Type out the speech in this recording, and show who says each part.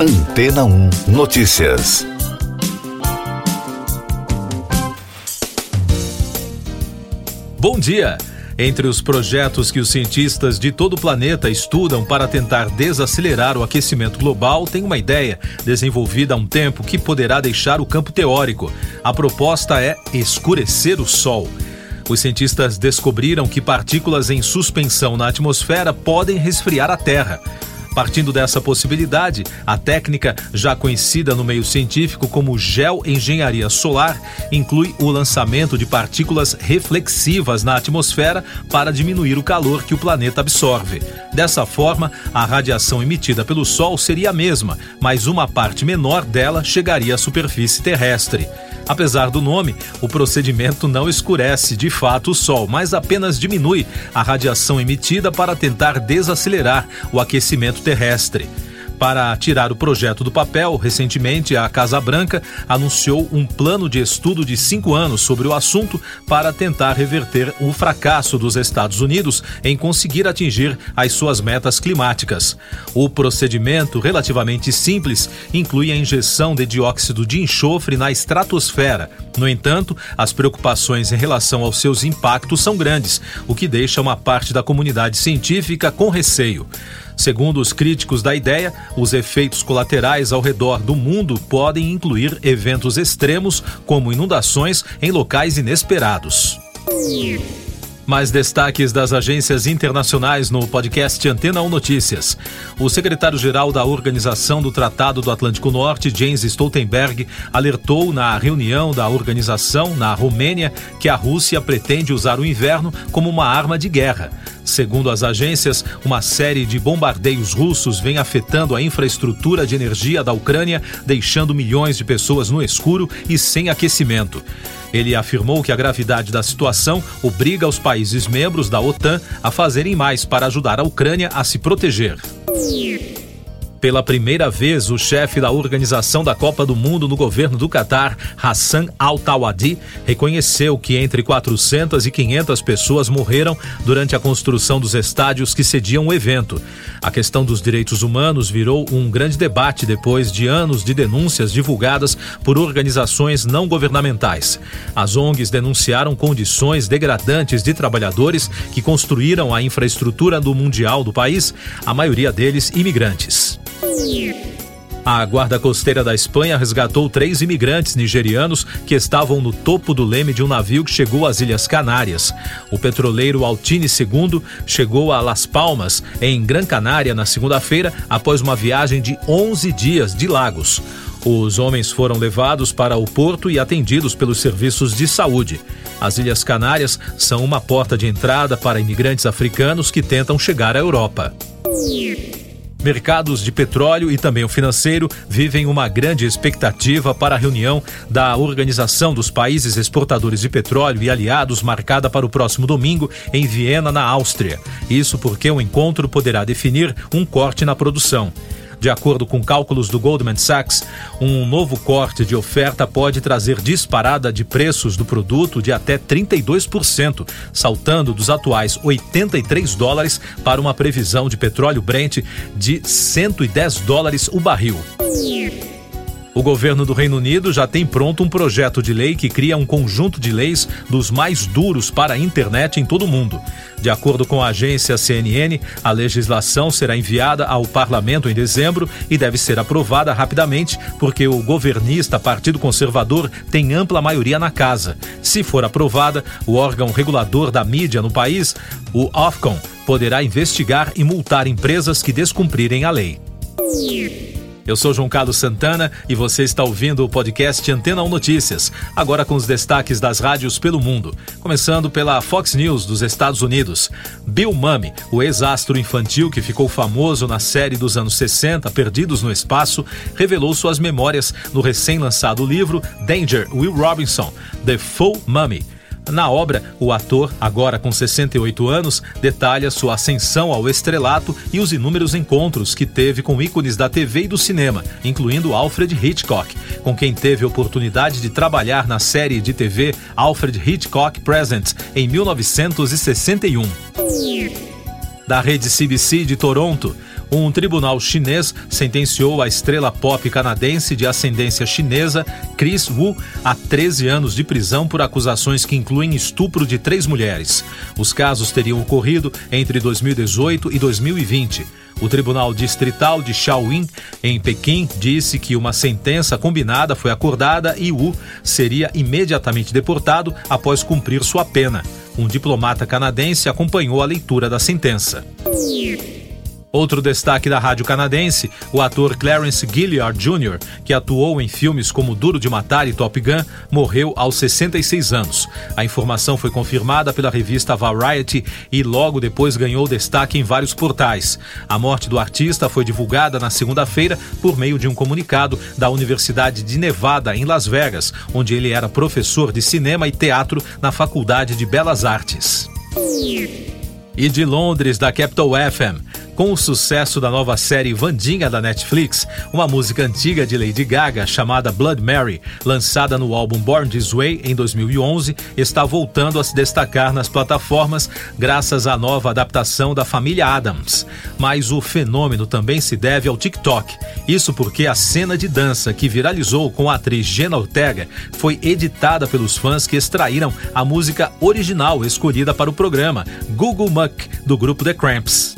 Speaker 1: Antena 1 Notícias.
Speaker 2: Bom dia! Entre os projetos que os cientistas de todo o planeta estudam para tentar desacelerar o aquecimento global, tem uma ideia desenvolvida há um tempo que poderá deixar o campo teórico. A proposta é escurecer o Sol. Os cientistas descobriram que partículas em suspensão na atmosfera podem resfriar a Terra. Partindo dessa possibilidade, a técnica, já conhecida no meio científico como geoengenharia solar, inclui o lançamento de partículas reflexivas na atmosfera para diminuir o calor que o planeta absorve. Dessa forma, a radiação emitida pelo Sol seria a mesma, mas uma parte menor dela chegaria à superfície terrestre. Apesar do nome, o procedimento não escurece de fato o Sol, mas apenas diminui a radiação emitida para tentar desacelerar o aquecimento terrestre. Para tirar o projeto do papel, recentemente a Casa Branca anunciou um plano de estudo de cinco anos sobre o assunto para tentar reverter o fracasso dos Estados Unidos em conseguir atingir as suas metas climáticas. O procedimento, relativamente simples, inclui a injeção de dióxido de enxofre na estratosfera. No entanto, as preocupações em relação aos seus impactos são grandes, o que deixa uma parte da comunidade científica com receio. Segundo os críticos da ideia, os efeitos colaterais ao redor do mundo podem incluir eventos extremos, como inundações em locais inesperados. Mais destaques das agências internacionais no podcast Antena 1 Notícias. O secretário-geral da Organização do Tratado do Atlântico Norte, James Stoltenberg, alertou na reunião da organização na Romênia que a Rússia pretende usar o inverno como uma arma de guerra. Segundo as agências, uma série de bombardeios russos vem afetando a infraestrutura de energia da Ucrânia, deixando milhões de pessoas no escuro e sem aquecimento. Ele afirmou que a gravidade da situação obriga os países membros da OTAN a fazerem mais para ajudar a Ucrânia a se proteger. Pela primeira vez, o chefe da organização da Copa do Mundo no governo do Catar, Hassan Al-Tawadi, reconheceu que entre 400 e 500 pessoas morreram durante a construção dos estádios que sediam o evento. A questão dos direitos humanos virou um grande debate depois de anos de denúncias divulgadas por organizações não governamentais. As ONGs denunciaram condições degradantes de trabalhadores que construíram a infraestrutura do Mundial do país, a maioria deles imigrantes. A Guarda Costeira da Espanha resgatou três imigrantes nigerianos que estavam no topo do leme de um navio que chegou às Ilhas Canárias. O petroleiro Altine II chegou a Las Palmas, em Gran Canária, na segunda-feira, após uma viagem de 11 dias de Lagos. Os homens foram levados para o porto e atendidos pelos serviços de saúde. As Ilhas Canárias são uma porta de entrada para imigrantes africanos que tentam chegar à Europa. Mercados de petróleo e também o financeiro vivem uma grande expectativa para a reunião da Organização dos Países Exportadores de Petróleo e Aliados, marcada para o próximo domingo em Viena, na Áustria. Isso porque o encontro poderá definir um corte na produção. De acordo com cálculos do Goldman Sachs, um novo corte de oferta pode trazer disparada de preços do produto de até 32%, saltando dos atuais 83 dólares para uma previsão de petróleo Brent de 110 dólares o barril. O governo do Reino Unido já tem pronto um projeto de lei que cria um conjunto de leis dos mais duros para a internet em todo o mundo. De acordo com a agência CNN, a legislação será enviada ao parlamento em dezembro e deve ser aprovada rapidamente, porque o governista Partido Conservador tem ampla maioria na casa. Se for aprovada, o órgão regulador da mídia no país, o Ofcom, poderá investigar e multar empresas que descumprirem a lei. Eu sou João Carlos Santana e você está ouvindo o podcast Antena 1 Notícias, agora com os destaques das rádios pelo mundo. Começando pela Fox News dos Estados Unidos. Bill Mummy, o ex-astro infantil que ficou famoso na série dos anos 60, Perdidos no Espaço, revelou suas memórias no recém-lançado livro Danger, Will Robinson, The Full Mummy na obra, o ator, agora com 68 anos, detalha sua ascensão ao estrelato e os inúmeros encontros que teve com ícones da TV e do cinema, incluindo Alfred Hitchcock, com quem teve oportunidade de trabalhar na série de TV Alfred Hitchcock Presents em 1961. Da rede CBC de Toronto, Um tribunal chinês sentenciou a estrela pop canadense de ascendência chinesa, Chris Wu, a 13 anos de prisão por acusações que incluem estupro de três mulheres. Os casos teriam ocorrido entre 2018 e 2020. O Tribunal Distrital de Shaoyin, em Pequim, disse que uma sentença combinada foi acordada e Wu seria imediatamente deportado após cumprir sua pena. Um diplomata canadense acompanhou a leitura da sentença. Outro destaque da rádio canadense, o ator Clarence Gilliard Jr., que atuou em filmes como Duro de Matar e Top Gun, morreu aos 66 anos. A informação foi confirmada pela revista Variety e logo depois ganhou destaque em vários portais. A morte do artista foi divulgada na segunda-feira por meio de um comunicado da Universidade de Nevada, em Las Vegas, onde ele era professor de cinema e teatro na Faculdade de Belas Artes. E de Londres, da Capital FM. Com o sucesso da nova série Vandinha da Netflix, uma música antiga de Lady Gaga chamada Blood Mary, lançada no álbum Born This Way em 2011, está voltando a se destacar nas plataformas graças à nova adaptação da família Adams. Mas o fenômeno também se deve ao TikTok. Isso porque a cena de dança que viralizou com a atriz Jenna Ortega foi editada pelos fãs que extraíram a música original escolhida para o programa, Google Muck, do grupo The Cramps.